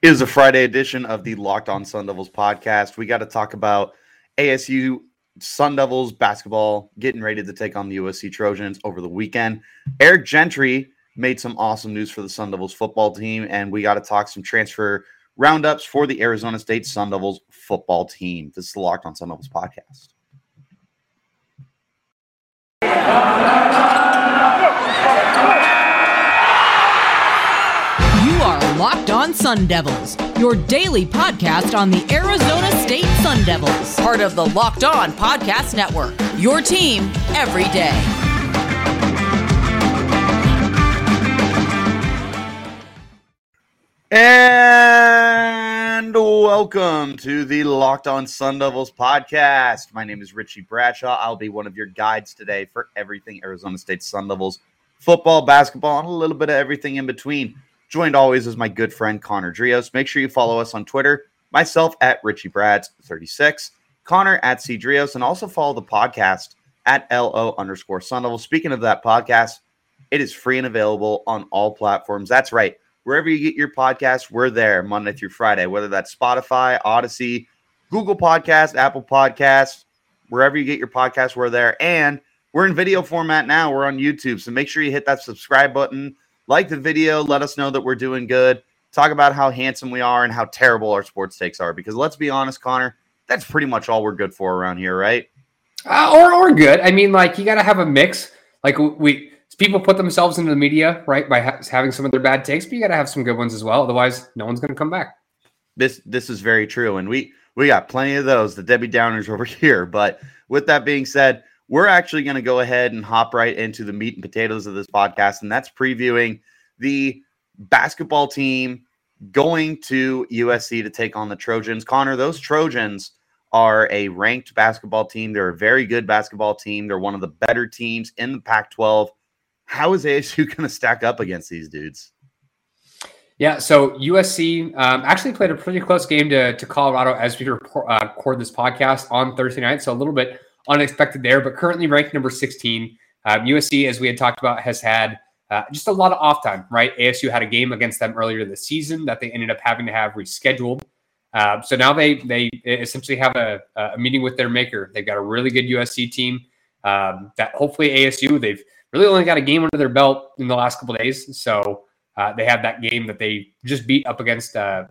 It is a Friday edition of the Locked On Sun Devils podcast. We got to talk about ASU Sun Devils basketball getting ready to take on the USC Trojans over the weekend. Eric Gentry made some awesome news for the Sun Devils football team, and we got to talk some transfer roundups for the Arizona State Sun Devils football team. This is the Locked On Sun Devils podcast. On Sun Devils, your daily podcast on the Arizona State Sun Devils, part of the Locked On Podcast Network. Your team every day. And welcome to the Locked On Sun Devils podcast. My name is Richie Bradshaw. I'll be one of your guides today for everything Arizona State Sun Devils football, basketball, and a little bit of everything in between. Joined always is my good friend Connor Drios. Make sure you follow us on Twitter, myself at Richie Brads36, Connor at C Drios, and also follow the podcast at LO underscore Sun Level. Speaking of that podcast, it is free and available on all platforms. That's right. Wherever you get your podcast, we're there Monday through Friday, whether that's Spotify, Odyssey, Google Podcast, Apple Podcasts, wherever you get your podcast, we're there. And we're in video format now. We're on YouTube. So make sure you hit that subscribe button, like the video, let us know that we're doing good, talk about how handsome we are and how terrible our sports takes are. Because let's be honest, Connor, that's pretty much all we're good for around here, right? Uh, or, or good. I mean, like, you got to have a mix. Like, we, people put themselves into the media, right, by ha- having some of their bad takes, but you got to have some good ones as well. Otherwise, no one's going to come back. This this is very true, and we we got plenty of those, the Debbie Downers over here. But with that being said, we're actually going to go ahead and hop right into the meat and potatoes of this podcast, and that's previewing the basketball team going to USC to take on the Trojans. Connor, those Trojans are a ranked basketball team. They're a very good basketball team. They're one of the better teams in the Pac 12. How is ASU going to stack up against these dudes? Yeah, so USC um, actually played a pretty close game to, to Colorado as we report, uh, record this podcast on Thursday night. So a little bit unexpected there, but currently ranked number 16. Um, USC, as we had talked about, has had uh, just a lot of off time, right? ASU had a game against them earlier this season that they ended up having to have rescheduled. Uh, so now they they essentially have a, a meeting with their maker. They've got a really good USC team um, that hopefully ASU they've really only got a game under their belt in the last couple days. So uh, they have that game that they just beat up against uh,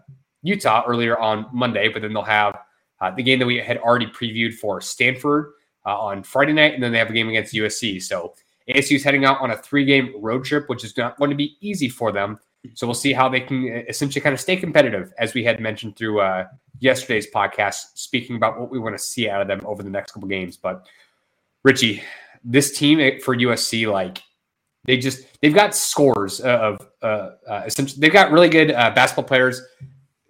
Utah earlier on Monday, but then they'll have uh, the game that we had already previewed for Stanford uh, on Friday night, and then they have a game against USC. So ASU is heading out on a three-game road trip, which is not going to be easy for them. So we'll see how they can uh, essentially kind of stay competitive, as we had mentioned through uh, yesterday's podcast, speaking about what we want to see out of them over the next couple games. But Richie, this team eh, for USC, like they just they've got scores of uh, uh, essentially they've got really good uh, basketball players,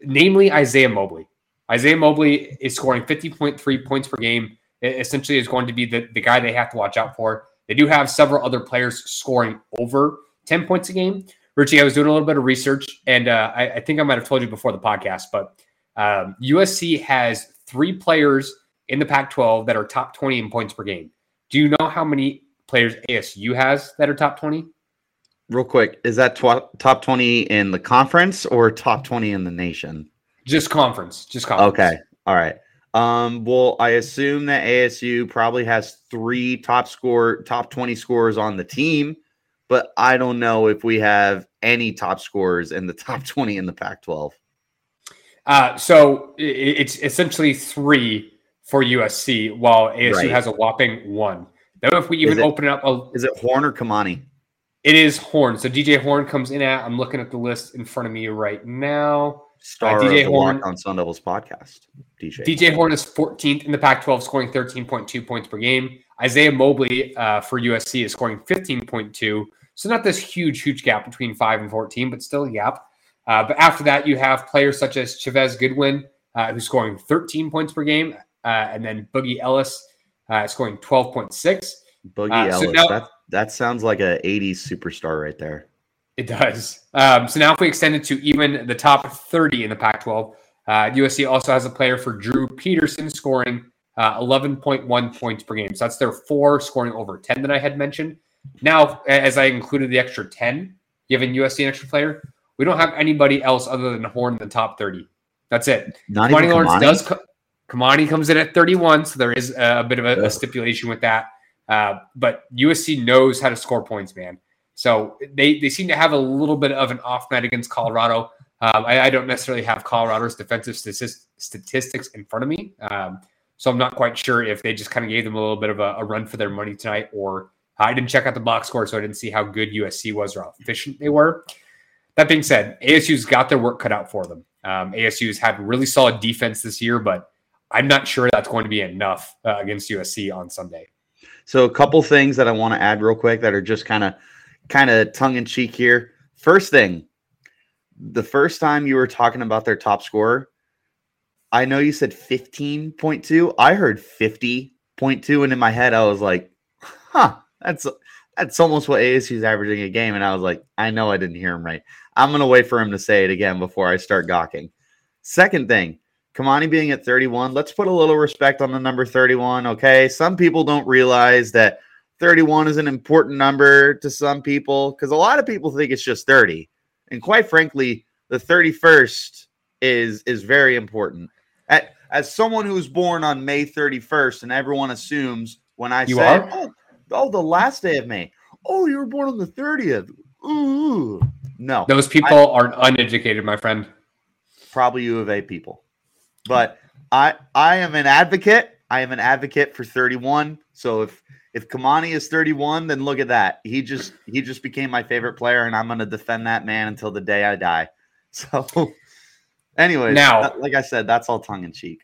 namely Isaiah Mobley. Isaiah Mobley is scoring 50.3 points per game. Essentially is going to be the, the guy they have to watch out for. They do have several other players scoring over 10 points a game. Richie, I was doing a little bit of research, and uh, I, I, think I might have told you before the podcast, but um, USC has three players in the Pac 12 that are top 20 in points per game. Do you know how many players ASU has that are top 20? Real quick, is that tw- top 20 in the conference or top 20 in the nation? Just conference. Just conference. Okay. All right. Um, well, I assume that ASU probably has three top score, top 20 scores on the team, but I don't know if we have any top scorers in the top 20 in the Pac 12. Uh, so it's essentially three for USC, while ASU right. has a whopping one. Now, if we even it, open it up, a, is it Horne or Kimani? It is Horne. So DJ Horne comes in at. I'm looking at the list in front of me right now. Star uh, DJ Horne on Sun Devils podcast. DJ DJ Horne is 14th in the Pac-12, scoring 13.2 points per game. Isaiah Mobley uh, for USC is scoring 15.2. So not this huge, huge gap between five and 14, but still a gap. Uh, but after that, you have players such as Chavez Goodwin, uh, who's scoring 13 points per game, uh, and then Boogie Ellis uh, scoring 12.6. Boogie Ellis. Now, that, that sounds like a 80s superstar right there. It does. Um, so now if we extend it to even the top 30 in the Pac 12, uh, USC also has a player for Drew Peterson scoring uh, 11.1 points per game. So that's their four scoring over 10 that I had mentioned. Now, as I included the extra 10, giving USC an extra player, We don't have anybody else other than Horne in the top 30. That's it. Not Kimani even Lawrence Kimani? does. Co- Kimani comes in at 31, so there is a, bit of a, a stipulation with that. Uh, but USC knows how to score points, man. So they they seem to have a little bit of an off night against Colorado. Um, I, I don't necessarily have Colorado's defensive statistics in front of me, um, so I'm not quite sure if they just kind of gave them a little bit of a, a run for their money tonight, or I didn't check out the box score, so I didn't see how good USC was or how efficient they were. That being said, ASU's got their work cut out for them. Um, ASU's had really solid defense this year, but I'm not sure that's going to be enough uh, against USC on Sunday. So a couple things that I want to add real quick that are just kind of kind of tongue in cheek here. First thing, the first time you were talking about their top scorer, I know you said 15.2. I heard 50.2 and in my head I was like, "Huh, that's that's almost what ASU's averaging a game." And I was like, "I know I didn't hear him right. I'm to wait for him to say it again before I start gawking." Second thing, Kimani being at 31, let's put a little respect on the number 31, okay? Some people don't realize that 31 is an important number to some people because a lot of people think it's just 30. And quite frankly, the 31st is is very important. At, as someone who's born on May 31st, and everyone assumes when I You say, oh, oh, the last day of May. Oh, you were born on the 30th. Ooh. No Those people are uneducated, my friend. probably U of A people. But I I am an advocate. I am an advocate for 31. So if if Kimani is 31, then look at that. He just he just became my favorite player, and I'm gonna defend that man until the day I die. So anyways, Now- that- like I said, that's all tongue in cheek.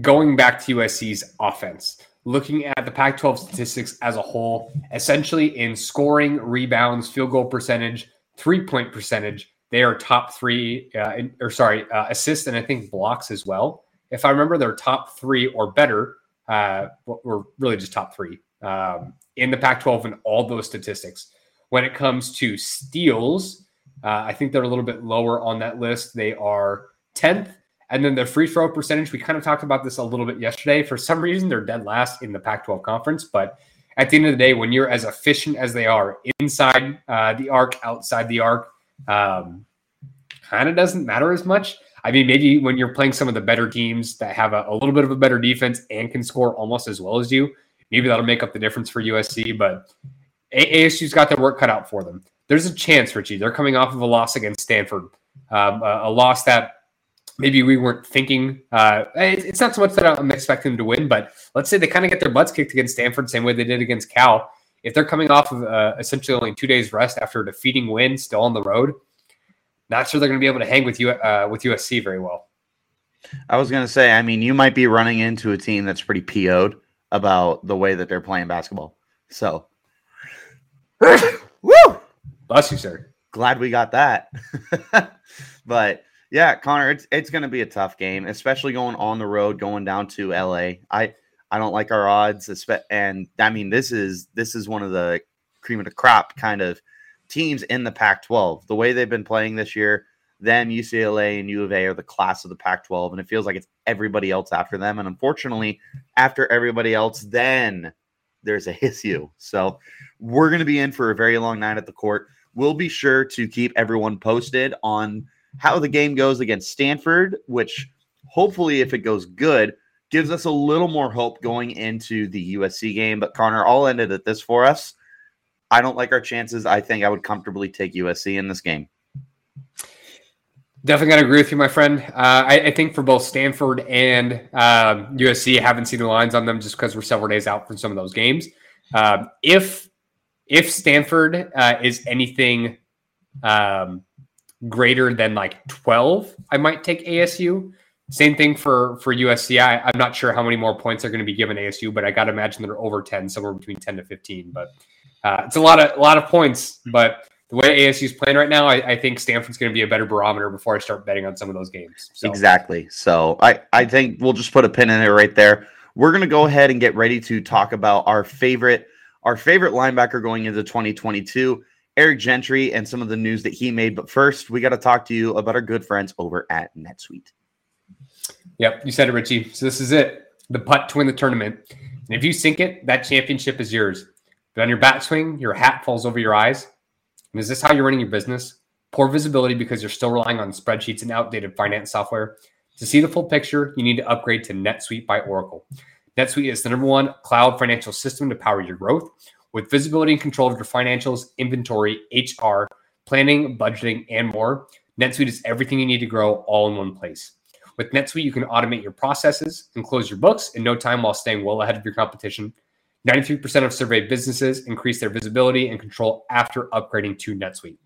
going back to USC's offense, looking at the Pac 12 statistics as a whole, essentially in scoring, rebounds, field goal percentage, three point percentage, they are top three, uh, in, or sorry, uh, assists and I think blocks as well. If I remember, they're top three or better, uh, or really just top three um, in the Pac 12 in all those statistics. When it comes to steals, uh, I think they're a little bit lower on that list. They are 10th. And then the free throw percentage, we kind of talked about this a little bit yesterday. For some reason, they're dead last in the Pac 12 conference. But at the end of the day, when you're as efficient as they are inside uh, the arc, outside the arc, um, kind of doesn't matter as much. I mean, maybe when you're playing some of the better teams that have a, a little bit of a better defense and can score almost as well as you, maybe that'll make up the difference for USC. But ASU's got their work cut out for them. There's a chance, Richie. They're coming off of a loss against Stanford, um, a, a loss that maybe we weren't thinking. Uh, it- it's not so much that I'm expecting them to win, but let's say they kind of get their butts kicked against Stanford, same way they did against Cal. If they're coming off of uh, essentially only two days rest after a defeating win, still on the road, not sure they're going to be able to hang with you uh, with USC very well. I was gonna say, I mean, you might be running into a team that's pretty PO'd about the way that they're playing basketball. So woo! Bless you, sir. glad we got that. but yeah, Connor, it's it's going to be a tough game, especially going on the road, going down to LA. I I don't like our odds, and I mean this is this is one of the cream of the crop kind of teams in the Pac-12. The way they've been playing this year, them, UCLA, and U of A are the class of the Pac-12, and it feels like it's everybody else after them. And unfortunately, after everybody else, then there's a HISU. So we're going to be in for a very long night at the court. We'll be sure to keep everyone posted on how the game goes against Stanford, which hopefully, if it goes good, gives us a little more hope going into the USC game. But Connor, I'll end it at this for us. I don't like our chances. I think I would comfortably take USC in this game. Definitely to agree with you, my friend. Uh, I, I think for both Stanford and um, USC, I haven't seen the lines on them just because we're several days out from some of those games. Um, if if Stanford uh, is anything um, greater than like twelve, I might take ASU. Same thing for for USC. I, I'm not sure how many more points they're going to be given ASU, but I got to imagine they're over ten, somewhere between ten to fifteen. But uh, it's a lot of a lot of points. But the way ASU is playing right now, I, I think Stanford's going to be a better barometer before I start betting on some of those games. So Exactly. So I, I think we'll just put a pin in it right there. We're gonna go ahead and get ready to talk about our favorite our favorite linebacker going into 2022, Eric Gentry, and some of the news that he made. But first, we got to talk to you about our good friends over at NetSuite. Yep, you said it, Richie. So this is it. The putt to win the tournament. And if you sink it, that championship is yours. But on your bat swing, your hat falls over your eyes. And is this how you're running your business? Poor visibility because you're still relying on spreadsheets and outdated finance software. To see the full picture, you need to upgrade to NetSuite by Oracle. NetSuite is the number one cloud financial system to power your growth. With visibility and control of your financials, inventory, HR, planning, budgeting, and more, NetSuite is everything you need to grow all in one place. With NetSuite, you can automate your processes and close your books in no time while staying well ahead of your competition. 93% of surveyed businesses increase their visibility and control after upgrading to NetSuite.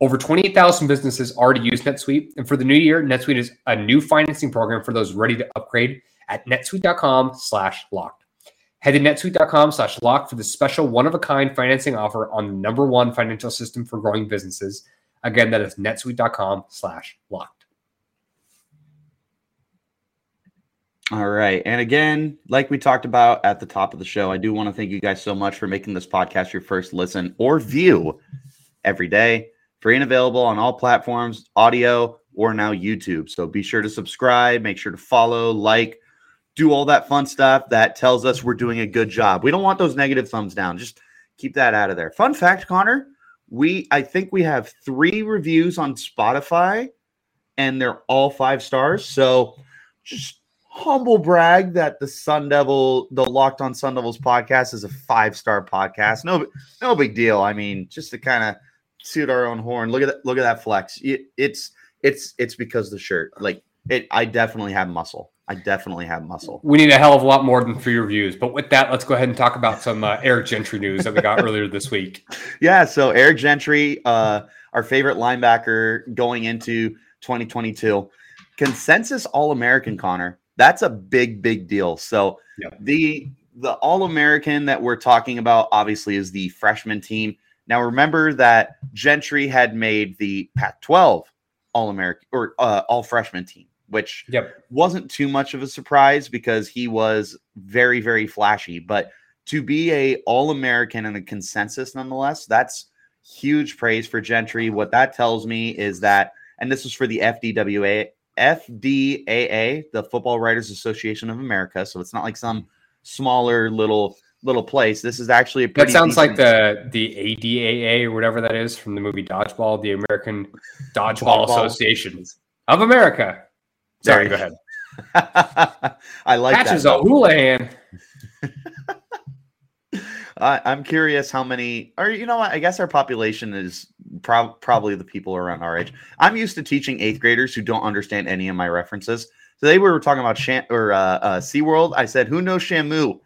Over 28,000 businesses already use NetSuite. And for the new year, NetSuite is a new financing program for those ready to upgrade at netsuite.com slash locked. Head to netsuite.com slash locked for the special one-of-a-kind financing offer on the number one financial system for growing businesses. Again, that is netsuite.com slash locked. All right. And again, like we talked about at the top of the show, I do want to thank you guys so much for making this podcast your first listen or view every day. Free and available on all platforms, audio or now YouTube. So be sure to subscribe, make sure to follow, like, do all that fun stuff that tells us we're doing a good job. We don't want those negative thumbs down. Just keep that out of there. Fun fact, Connor, we I think we have 3 reviews on Spotify and they're all 5 stars. So just humble brag that the Sun Devil, the Locked On Sun Devils podcast is a five star podcast. No, no big deal. I mean, just to kind of toot our own horn. Look at that. Look at that flex. It, it's it's it's because the shirt. Like it, I definitely have muscle. I definitely have muscle. We need a hell of a lot more than three reviews. But with that, let's go ahead and talk about some uh, Eric Gentry news that we got earlier this week. Yeah. So Eric Gentry, uh, our favorite linebacker going into 2022, consensus All American. Connor that's a big, big deal. So the the All American that we're talking about obviously is the freshman team. Now remember that Gentry had made the Pac-12 All American or uh, All Freshman team, which yep. wasn't too much of a surprise because he was very, very flashy. But to be a All American and a consensus, nonetheless, that's huge praise for Gentry. What that tells me is that, and this is for the FDWA FDAA, the Football Writers Association of America. So it's not like some smaller little little place. This is actually a that sounds decent... like the the ADAA or whatever that is from the movie Dodgeball, the American Dodgeball Association of America. Sorry, go ahead. I like Catches that. a Houlihan. Uh, I'm curious how many, or you know what? I guess our population is pro- probably the people around our age. I'm used to teaching eighth graders who don't understand any of my references. So they were talking about Sham- or uh, uh, SeaWorld. I said, "Who knows Shamu?"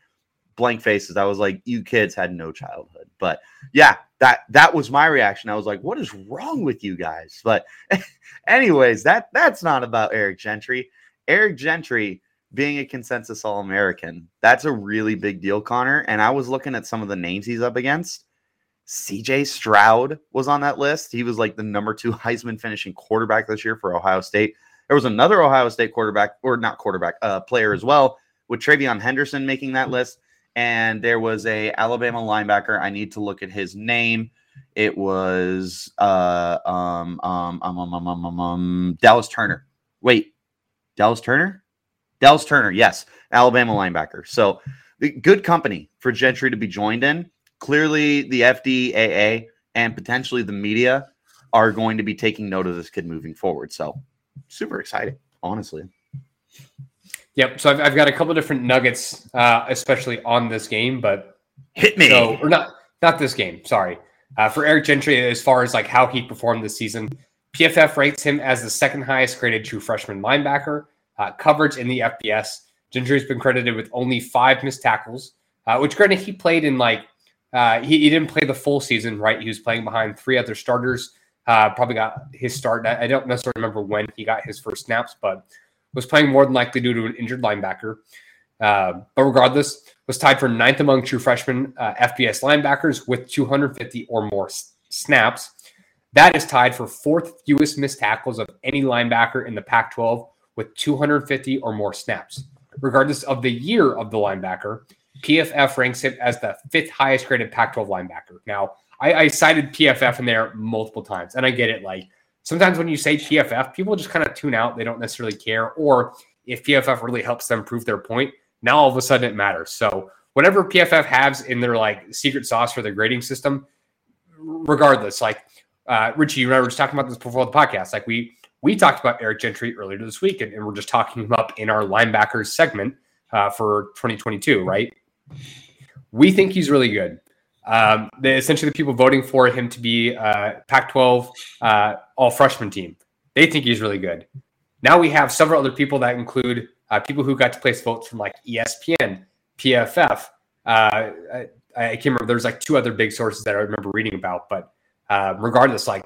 Blank faces. I was like, "You kids had no childhood." But yeah, that that was my reaction. I was like, "What is wrong with you guys?" But anyways, that that's not about Eric Gentry. Eric Gentry being a consensus All American. That's a really big deal, Connor. And I was looking at some of the names he's up against. CJ Stroud was on that list. He was like the number two Heisman finishing quarterback this year for Ohio State. There was another Ohio State quarterback, or not quarterback, uh, player as well, with TreVeyon Henderson making that list. And there was a Alabama linebacker. I need to look at his name. It was uh, um, um, um, um, um, um, um, Dallas Turner. Wait, Dallas Turner? Dallas Turner, yes, Alabama linebacker. So good company for Gentry to be joined in. Clearly, the FDAA and potentially the media are going to be taking note of this kid moving forward. So super exciting, honestly. Yep. So I've, I've got a couple different nuggets, uh, especially on this game, but hit me. So, or not, not this game. Sorry. Uh, for Eric Gentry, as far as like how he performed this season, PFF rates him as the second highest graded true freshman linebacker uh, coverage in the FBS. Gentry's been credited with only five missed tackles, uh, which granted he played in like uh, he, he, didn't play the full season, right? He was playing behind three other starters. Uh, probably got his start. I, I, don't necessarily remember when he got his first snaps, but was playing more than likely due to an injured linebacker. Uh, but regardless, was tied for ninth among true freshman uh, FBS linebackers with 250 or more s- snaps. That is tied for fourth fewest missed tackles of any linebacker in the Pac 12 with 250 or more snaps. Regardless of the year of the linebacker, PFF ranks him as the fifth highest graded Pac 12 linebacker. Now, I, I, cited PFF in there multiple times, and I get it. Like sometimes when you say PFF, people just kind of tune out. They don't necessarily care. Or if PFF really helps them prove their point, now all of a sudden it matters. So whatever PFF has in their like secret sauce for their grading system, regardless, like uh, Richie, you and I were just talking about this before the podcast. Like we we talked about Eric Gentry earlier this week, and, and we're just talking him up in our linebackers segment uh, for 2022, right? We think he's really good. Um, the, essentially, the people voting for him to be uh, Pac-12 uh, all freshman team, they think he's really good. Now we have several other people that include uh, people who got to place votes from like ESPN, PFF. Uh, I, I, can't remember. There's like two other big sources that I remember reading about, but uh, regardless, like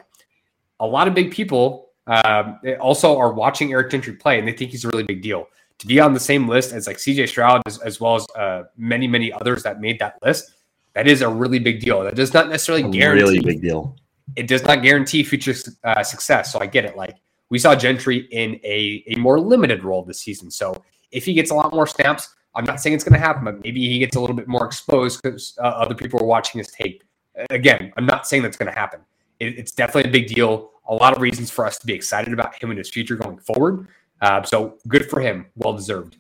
a lot of big people um, also are watching Eric Gentry play, and they think he's a really big deal. To be on the same list as like CJ Stroud, as, as well as uh, many many others that made that list, that is a really big deal. That does not necessarily a guarantee. Really big deal. It does not guarantee future uh, success. So I get it. Like we saw Gentry in a, a more limited role this season. So if he gets a lot more snaps, I'm not saying it's going to happen, but maybe he gets a little bit more exposed because uh, other people are watching his tape. Again, I'm not saying that's going to happen. It, it's definitely a big deal. A lot of reasons for us to be excited about him and his future going forward. Uh, so good for him. Well deserved.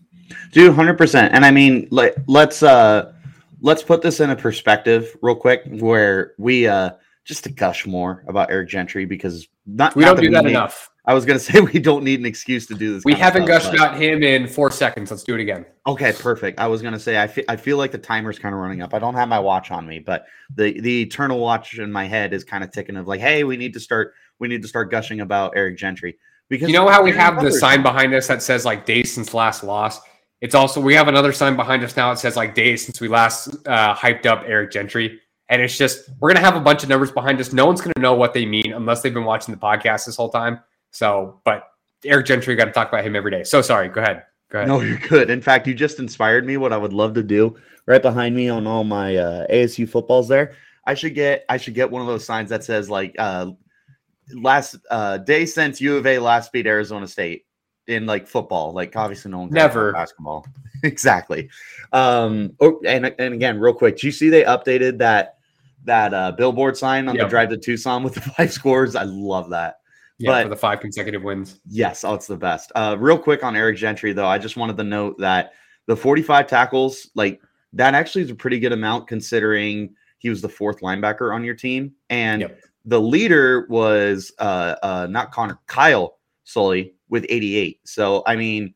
Dude, hundred percent. And I mean, let, let's uh let's put this in a perspective real quick, where we uh just to gush more about Eric Gentry because not we not don't do that enough. I was gonna say we don't need an excuse to do this. We haven't stuff, gushed but... about him in four seconds. Let's do it again. Okay, perfect. I was gonna say I feel I feel like the timer's kind of running up. I don't have my watch on me, but the the eternal watch in my head is kind of ticking of like, hey, we need to start we need to start gushing about Eric Gentry because you know how we have the sign behind us that says like days since last loss. It's also we have another sign behind us now. It says like days since we last uh, hyped up Eric Gentry. And it's just we're gonna have a bunch of numbers behind us. No one's gonna know what they mean unless they've been watching the podcast this whole time. So, but Eric Gentry got to talk about him every day. So sorry. Go ahead. Go ahead. No, you're good. In fact, you just inspired me. What I would love to do right behind me on all my uh, ASU footballs there. I should get I should get one of those signs that says like uh, last uh, day since U of A last beat Arizona State in like football. Like obviously no one never basketball. exactly. Um, oh, and and again, real quick, do you see they updated that that uh, billboard sign on yep. the drive to Tucson with the five scores? I love that. Yeah, but, for the five consecutive wins. Yes, oh, it's the best. Uh, real quick on Eric Gentry, though, I just wanted to note that the 45 tackles, like that actually is a pretty good amount considering he was the fourth linebacker on your team. And yep. The leader was uh, uh, not Connor, Kyle Soelle with 88. So, I mean,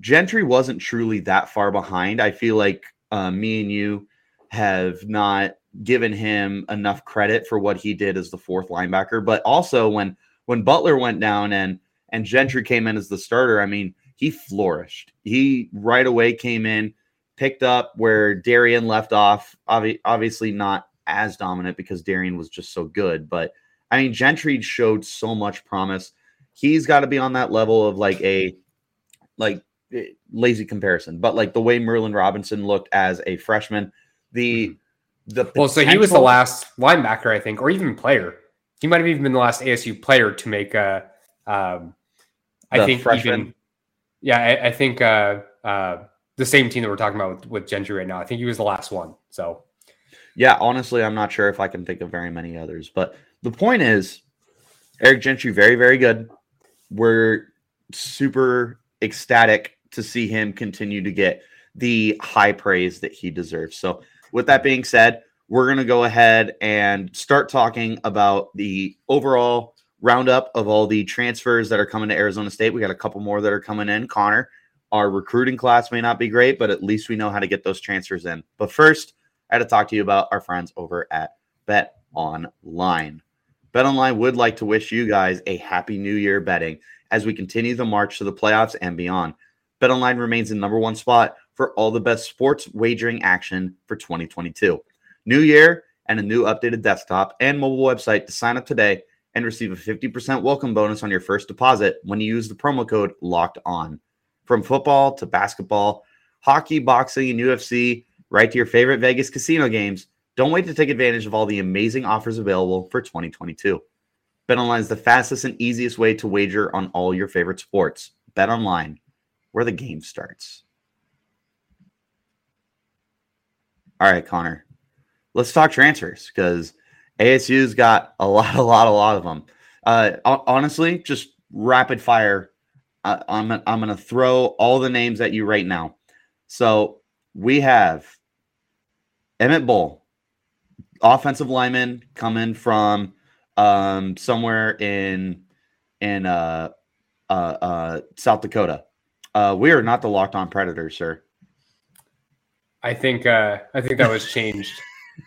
Gentry wasn't truly that far behind. I feel like uh, me and you have not given him enough credit for what he did as the fourth linebacker. But also, when when Butler went down and and Gentry came in as the starter, I mean, he flourished. He right away came in, picked up where Darien left off. Obvi- obviously, not as dominant because Darien was just so good, but I mean, Gentry showed so much promise. He's got to be on that level of like a like eh, lazy comparison, but like the way Merlin Robertson looked as a freshman, the mm-hmm. the well, so he was the last linebacker, I think, or even player he might have even been the last ASU player to make a. Um, I think freshman. even, yeah, I, I think uh, uh, the same team that we're talking about with, with Gentry right now. I think he was the last one. So, yeah, honestly, I'm not sure if I can think of very many others. But the point is, Eric Gentry, very, very good. We're super ecstatic to see him continue to get the high praise that he deserves. So, with that being said, we're going to go ahead and start talking about the overall roundup of all the transfers that are coming to Arizona State. We got a couple more that are coming in. Connor, our recruiting class may not be great, but at least we know how to get those transfers in. But first, I had to talk to you about our friends over at Bet Online. Bet Online would like to wish you guys a happy new year betting as we continue the march to the playoffs and beyond. Bet Online remains the number one spot for all the best sports wagering action for 2022. New year and a new updated desktop and mobile website to sign up today and receive a 50% welcome bonus on your first deposit when you use the promo code locked on. From football to basketball, hockey, boxing, and UFC, right to your favorite Vegas casino games, don't wait to take advantage of all the amazing offers available for 2022. BetOnline is the fastest and easiest way to wager on all your favorite sports. BetOnline, where the game starts. All right, Connor let's talk transfers because ASU's got a lot, a lot, a lot of them. Uh, honestly, just rapid fire. Uh, I'm I'm gonna throw all the names at you right now. So we have Emmett Bull, offensive lineman coming from um, somewhere in in uh, uh, uh, South Dakota. Uh, we are not the locked on predators, sir. I think uh, I think that was changed.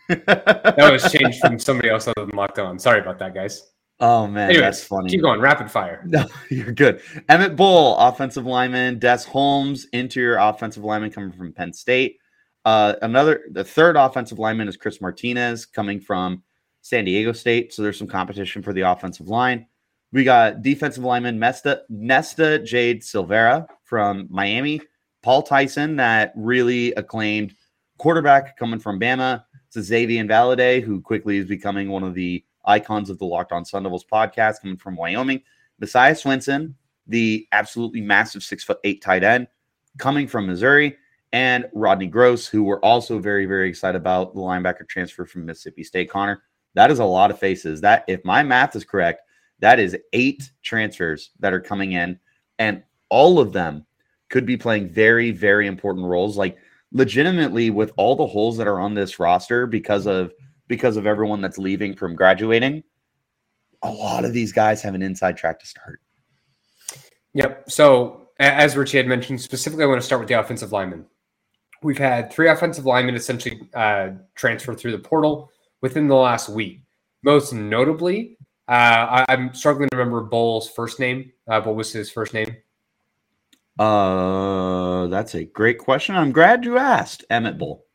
that was changed from somebody else other than locked on. Sorry about that, guys. Oh man, Anyways, that's funny. Keep going, rapid fire. No, you're good. Emmett Bull, offensive lineman. Des Holmes, interior offensive lineman coming from Penn State. Uh, another, the third offensive lineman is Chris Martinez coming from San Diego State. So there's some competition for the offensive line. We got defensive lineman Nesta, Nesta Jade Silvera from Miami. Paul Tyson, that really acclaimed quarterback coming from Bama. It's Xavier Valladay, who quickly is becoming one of the icons of the Locked On Sun Devils podcast coming from Wyoming. Messiah Swinson, the absolutely massive six foot eight tight end coming from Missouri, and Rodney Gross, who we're also very, very excited about the linebacker transfer from Mississippi State. Connor, that is a lot of faces. That, if my math is correct, that is eight transfers that are coming in, and all of them could be playing very, very important roles. Like legitimately, with all the holes that are on this roster because of because of everyone that's leaving from graduating, a lot of these guys have an inside track to start. Yep. So as Richie had mentioned, specifically, I want to start with the offensive linemen. We've had three offensive linemen essentially uh, transfer through the portal within the last week. Most notably, uh, I, am struggling to remember Bull's first name. Uh, what was his first name? Uh, that's a great question. I'm glad you asked, Emmett Bull.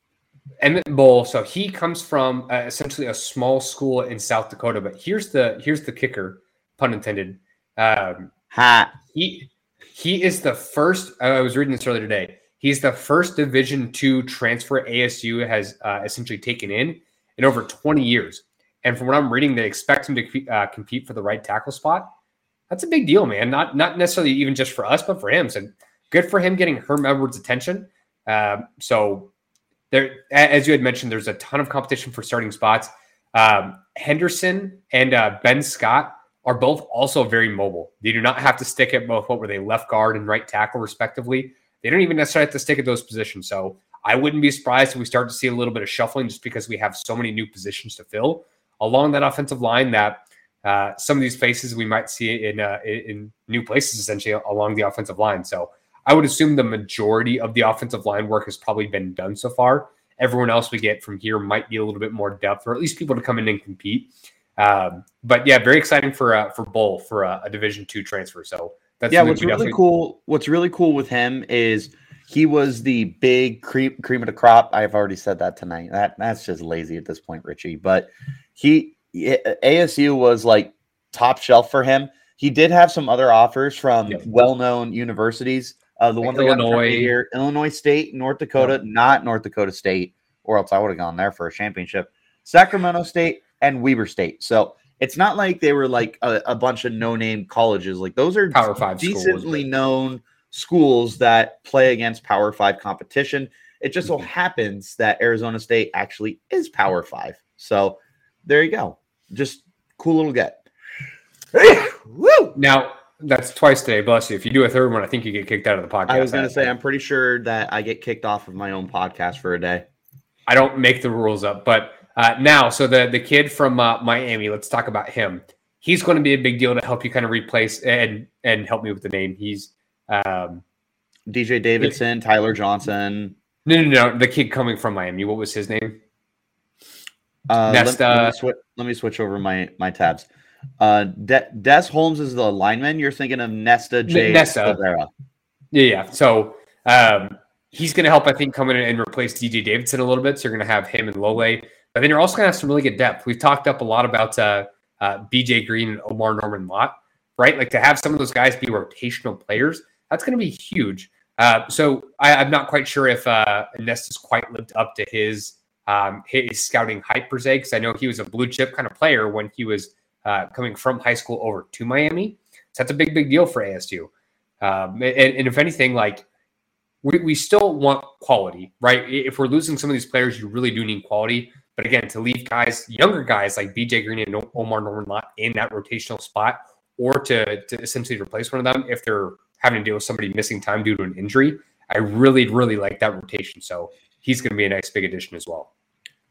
Emmett Bull. So he comes from uh, essentially a small school in South Dakota. But here's the here's the kicker, pun intended. Um, ha. He he is the first. I was reading this earlier today. He's the first Division two transfer ASU has uh, essentially taken in in over 20 years. And from what I'm reading, they expect him to uh, compete for the right tackle spot. That's a big deal, man. Not not necessarily even just for us, but for him. So good for him getting Herm Edwards' attention. Uh, so there, as you had mentioned, there's a ton of competition for starting spots. Um, Henderson and uh, Ben Scott are both also very mobile. They do not have to stick at both what were they left guard and right tackle respectively. They don't even necessarily have to stick at those positions. So I wouldn't be surprised if we start to see a little bit of shuffling just because we have so many new positions to fill along that offensive line that uh, some of these faces we might see in uh, in new places essentially along the offensive line. So I would assume the majority of the offensive line work has probably been done so far. Everyone else we get from here might be a little bit more depth, or at least people to come in and compete. Um, but yeah, very exciting for uh, for Bull for a, a Division two transfer. So that's yeah. What's really cool? What's really cool with him is he was the big cream cream of the crop. I've already said that tonight. That that's just lazy at this point, Richie. But he ASU was like top shelf for him. He did have some other offers from yep. well-known universities uh, the like one Illinois here, Illinois State, North Dakota, yeah. not North Dakota State, or else I would have gone there for a championship. Sacramento State and Weber State. So it's not like they were like a, a bunch of no-name colleges. Like those are Power Five decently schools, known schools that play against Power Five competition. It just so mm-hmm. happens that Arizona State actually is Power Five. So there you go. Just cool little get. Woo! Now that's twice today. Bless you. If you do a third one, I think you get kicked out of the podcast. I was going to say, I'm pretty sure that I get kicked off of my own podcast for a day. I don't make the rules up, but uh, now, so the the kid from uh, Miami, let's talk about him. He's going to be a big deal to help you kind of replace and and help me with the name. He's um, DJ Davidson, Tyler Johnson. No, no, no. The kid coming from Miami. What was his name? Uh, Nesta. Let, let, me sw- let me switch over my my tabs. Uh, De- Des Holmes is the lineman. You're thinking of Nesta J. Nesta. Yeah, yeah. So um, he's going to help, I think, come in and replace DJ Davidson a little bit. So you're going to have him and Lole. But then you're also going to have some really good depth. We've talked up a lot about uh, uh, BJ Green and Omar Norman Lott, right? Like to have some of those guys be rotational players, that's going to be huge. Uh, so I, am not quite sure if uh, Nesta's quite lived up to his um, his scouting hype per se, because I know he was a blue chip kind of player when he was uh, coming from high school over to Miami. So that's a big, big deal for ASU. Um, and, and, if anything, like we, we still want quality, right? If we're losing some of these players, you really do need quality. But again, to leave guys, younger guys like BJ Green and Omar Norman Lott in that rotational spot, or to, to essentially replace one of them if they're having to deal with somebody missing time due to an injury, I really, really like that rotation. So he's going to be a nice big addition as well.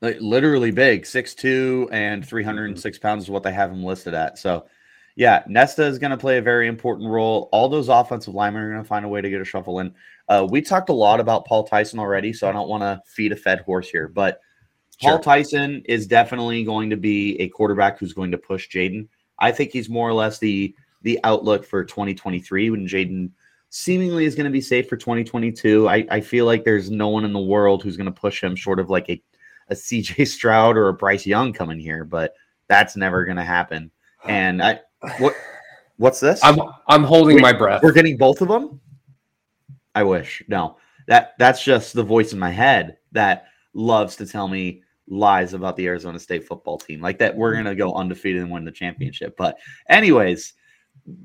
literally big, 6'2 and 306 pounds is what they have him listed at. So, yeah, Nesta is going to play a very important role. All those offensive linemen are going to find a way to get a shuffle in. Uh, we talked a lot about Paul Tyson already, so I don't want to feed a fed horse here, but Paul. Tyson is definitely going to be a quarterback who's going to push Jayden. I think he's more or less the the outlook for 2023 when Jayden seemingly is going to be safe for 2022. I, I feel like there's no one in the world who's going to push him short of like a, a CJ Stroud or a Bryce Young coming here, but that's never going to happen. And I what what's this? I'm I'm holding Wait, my breath. We're getting both of them. I wish no. That that's just the voice in my head that loves to tell me lies about the Arizona State football team, like that we're gonna go undefeated and win the championship. But anyways,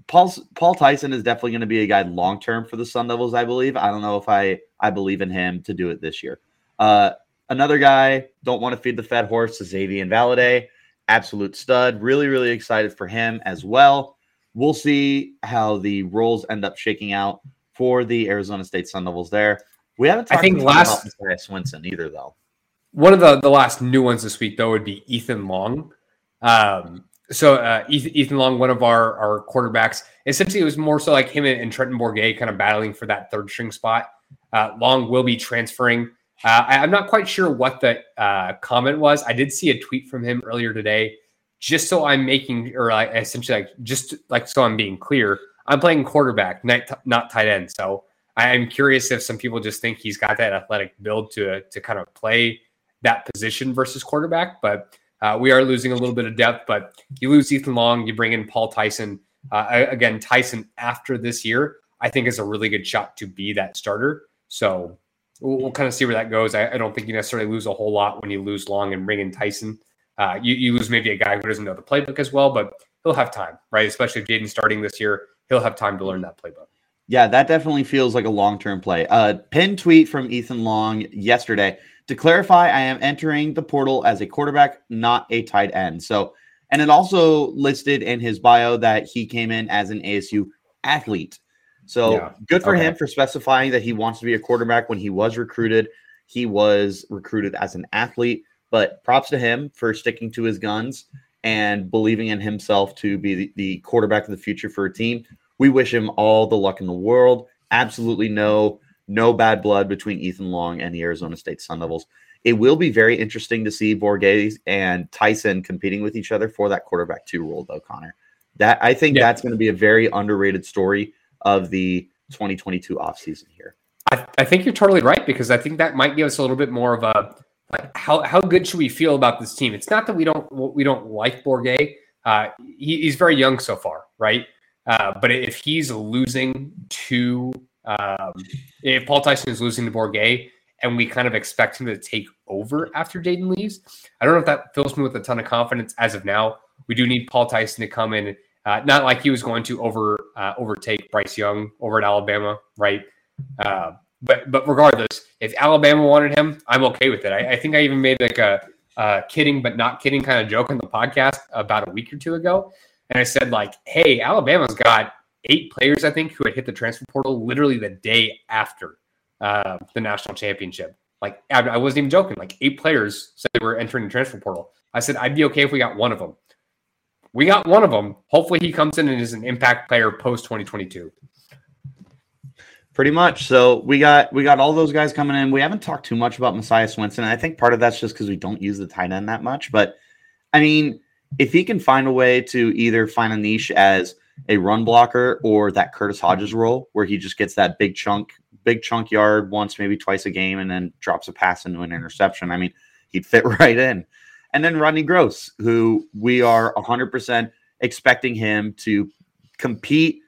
Paul Paul Tyson is definitely going to be a guy long term for the Sun Devils. I believe. I don't know if I I believe in him to do it this year. Uh, another guy don't want to feed the fat horse is Xavier Valladay, absolute stud. Really really excited for him as well. We'll see how the roles end up shaking out for the Arizona State Sun Devils. There, we haven't talked I think last, about Messiah Swinson either, though. One of the the last new ones this week though would be Ethan Long. Um, so uh, Ethan Long, one of our our quarterbacks, essentially it was more so like him and, and Trenton Bourguet kind of battling for that third string spot. Uh, Long will be transferring. Uh, I, am not quite sure what the uh, comment was. I did see a tweet from him earlier today. Just so I'm making, or like essentially like just like so I'm being clear, I'm playing quarterback, not not tight end. So I'm curious if some people just think he's got that athletic build to to kind of play that position versus quarterback, but uh, we are losing a little bit of depth, but you lose Ethan Long, you bring in Paul Tyson. Uh, again, Tyson after this year, I think is a really good shot to be that starter. So we'll, we'll kind of see where that goes. I, I, don't think you necessarily lose a whole lot when you lose Long and bring in Tyson. Uh, you, you lose maybe a guy who doesn't know the playbook as well, but he'll have time, right? Especially if Jayden's starting this year, he'll have time to learn that playbook. Yeah, that definitely feels like a long term play. Uh, pin tweet from Ethan Long yesterday. To clarify, I am entering the portal as a quarterback, not a tight end. So, and it also listed in his bio that he came in as an ASU athlete. So yeah. good for okay. him for specifying that he wants to be a quarterback when he was recruited. He was recruited as an athlete, but props to him for sticking to his guns and believing in himself to be the, the quarterback of the future for a team. We wish him all the luck in the world. Absolutely no no bad blood between Ethan Long and the Arizona State Sun Devils. It will be very interesting to see Bourguet and Tyson competing with each other for that quarterback two role, though, Connor. That I think yeah. that's going to be a very underrated story of the 2022 offseason here. I, I think you're totally right because I think that might give us a little bit more of a like how how good should we feel about this team? It's not that we don't we don't like Bourguet. Uh, he, he's very young so far, right? Uh, but if he's losing to um, if Paul Tyson is losing to Bourguet and we kind of expect him to take over after Jayden leaves, I don't know if that fills me with a ton of confidence as of now. We do need Paul Tyson to come in, uh, not like he was going to over uh, overtake Bryce Young over at Alabama, right? Uh, but but regardless, if Alabama wanted him, I'm okay with it. I, I think I even made like a, a kidding but not kidding kind of joke on the podcast about a week or two ago, and I said like, "Hey, Alabama's got eight players, I think, who had hit the transfer portal literally the day after uh, the national championship. Like, I, I wasn't even joking. Like, eight players said they were entering the transfer portal. I said, I'd be okay if we got one of them. We got one of them. Hopefully, he comes in and is an impact player post 2022. Pretty much. So we got we got all those guys coming in. We haven't talked too much about Messiah Swinson. I think part of that's just because we don't use the tight end that much. But I mean, if he can find a way to either find a niche as a run blocker or that Curtis Hodges role where he just gets that big chunk, big chunk yard once, maybe twice a game, and then drops a pass into an interception. I mean, he'd fit right in. And then Rodney Gross, who we are 100% expecting him to compete,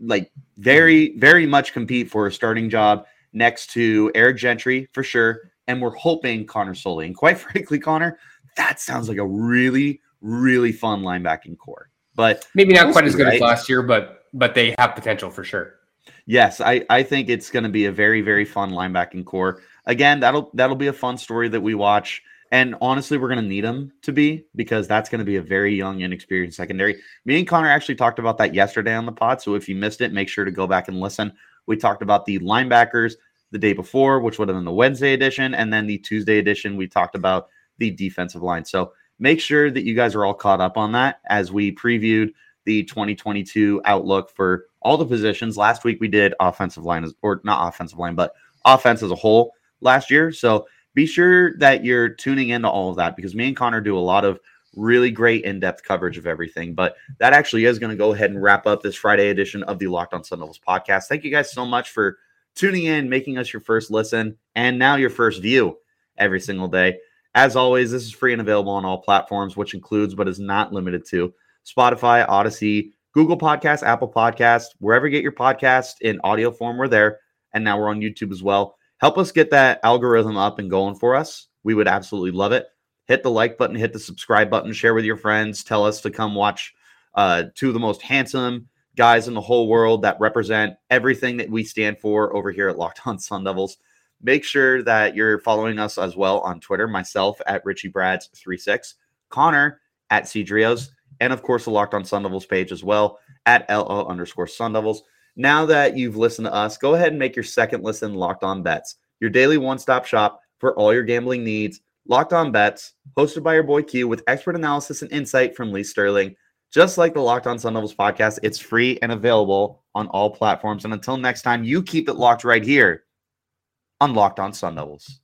like very, very much compete for a starting job next to Eric Gentry for sure. And we're hoping Connor Soelle. And quite frankly, Connor, that sounds like a really, really fun linebacking core. But maybe not quite as good right? as last year, but but they have potential for sure. Yes, I, I think it's going to be a very very fun linebacking core. Again, that'll that'll be a fun story that we watch. And honestly, we're going to need them to be because that's going to be a very young, inexperienced secondary. Me and Connor actually talked about that yesterday on the pod. So if you missed it, make sure to go back and listen. We talked about the linebackers the day before, which would have been the Wednesday edition. And then the Tuesday edition, we talked about the defensive line. So make sure that you guys are all caught up on that as we previewed the 2022 outlook for all the positions. Last week we did offensive line, or not offensive line, but offense as a whole last year. So be sure that you're tuning into all of that because me and Connor do a lot of really great in-depth coverage of everything. But that actually is going to go ahead and wrap up this Friday edition of the Locked On Sun Devils podcast. Thank you guys so much for tuning in, making us your first listen, and now your first view every single day. As always, this is free and available on all platforms, which includes but is not limited to Spotify, Audacy, Google Podcasts, Apple Podcasts, wherever you get your podcast in audio form, we're there. And now we're on YouTube as well. Help us get that algorithm up and going for us. We would absolutely love it hit the like button, hit the subscribe button, share with your friends, tell us to come watch uh, two of the most handsome guys in the whole world that represent everything that we stand for over here at Locked On Sun Devils. Make sure that you're following us as well on Twitter, myself at Richie Brads 36, Connor at Cedrios, and of course the Locked On Sun Devils page as well at LO underscore Sun Devils. Now that you've listened to us, go ahead and make your second listen Locked On Bets, your daily one stop shop for all your gambling needs Locked On Bets, hosted by your boy Q with expert analysis and insight from Lee Sterling. Just like the Locked On Sun Devils podcast, it's free and available on all platforms. And until next time, you keep it locked right here on Locked On Sun Devils.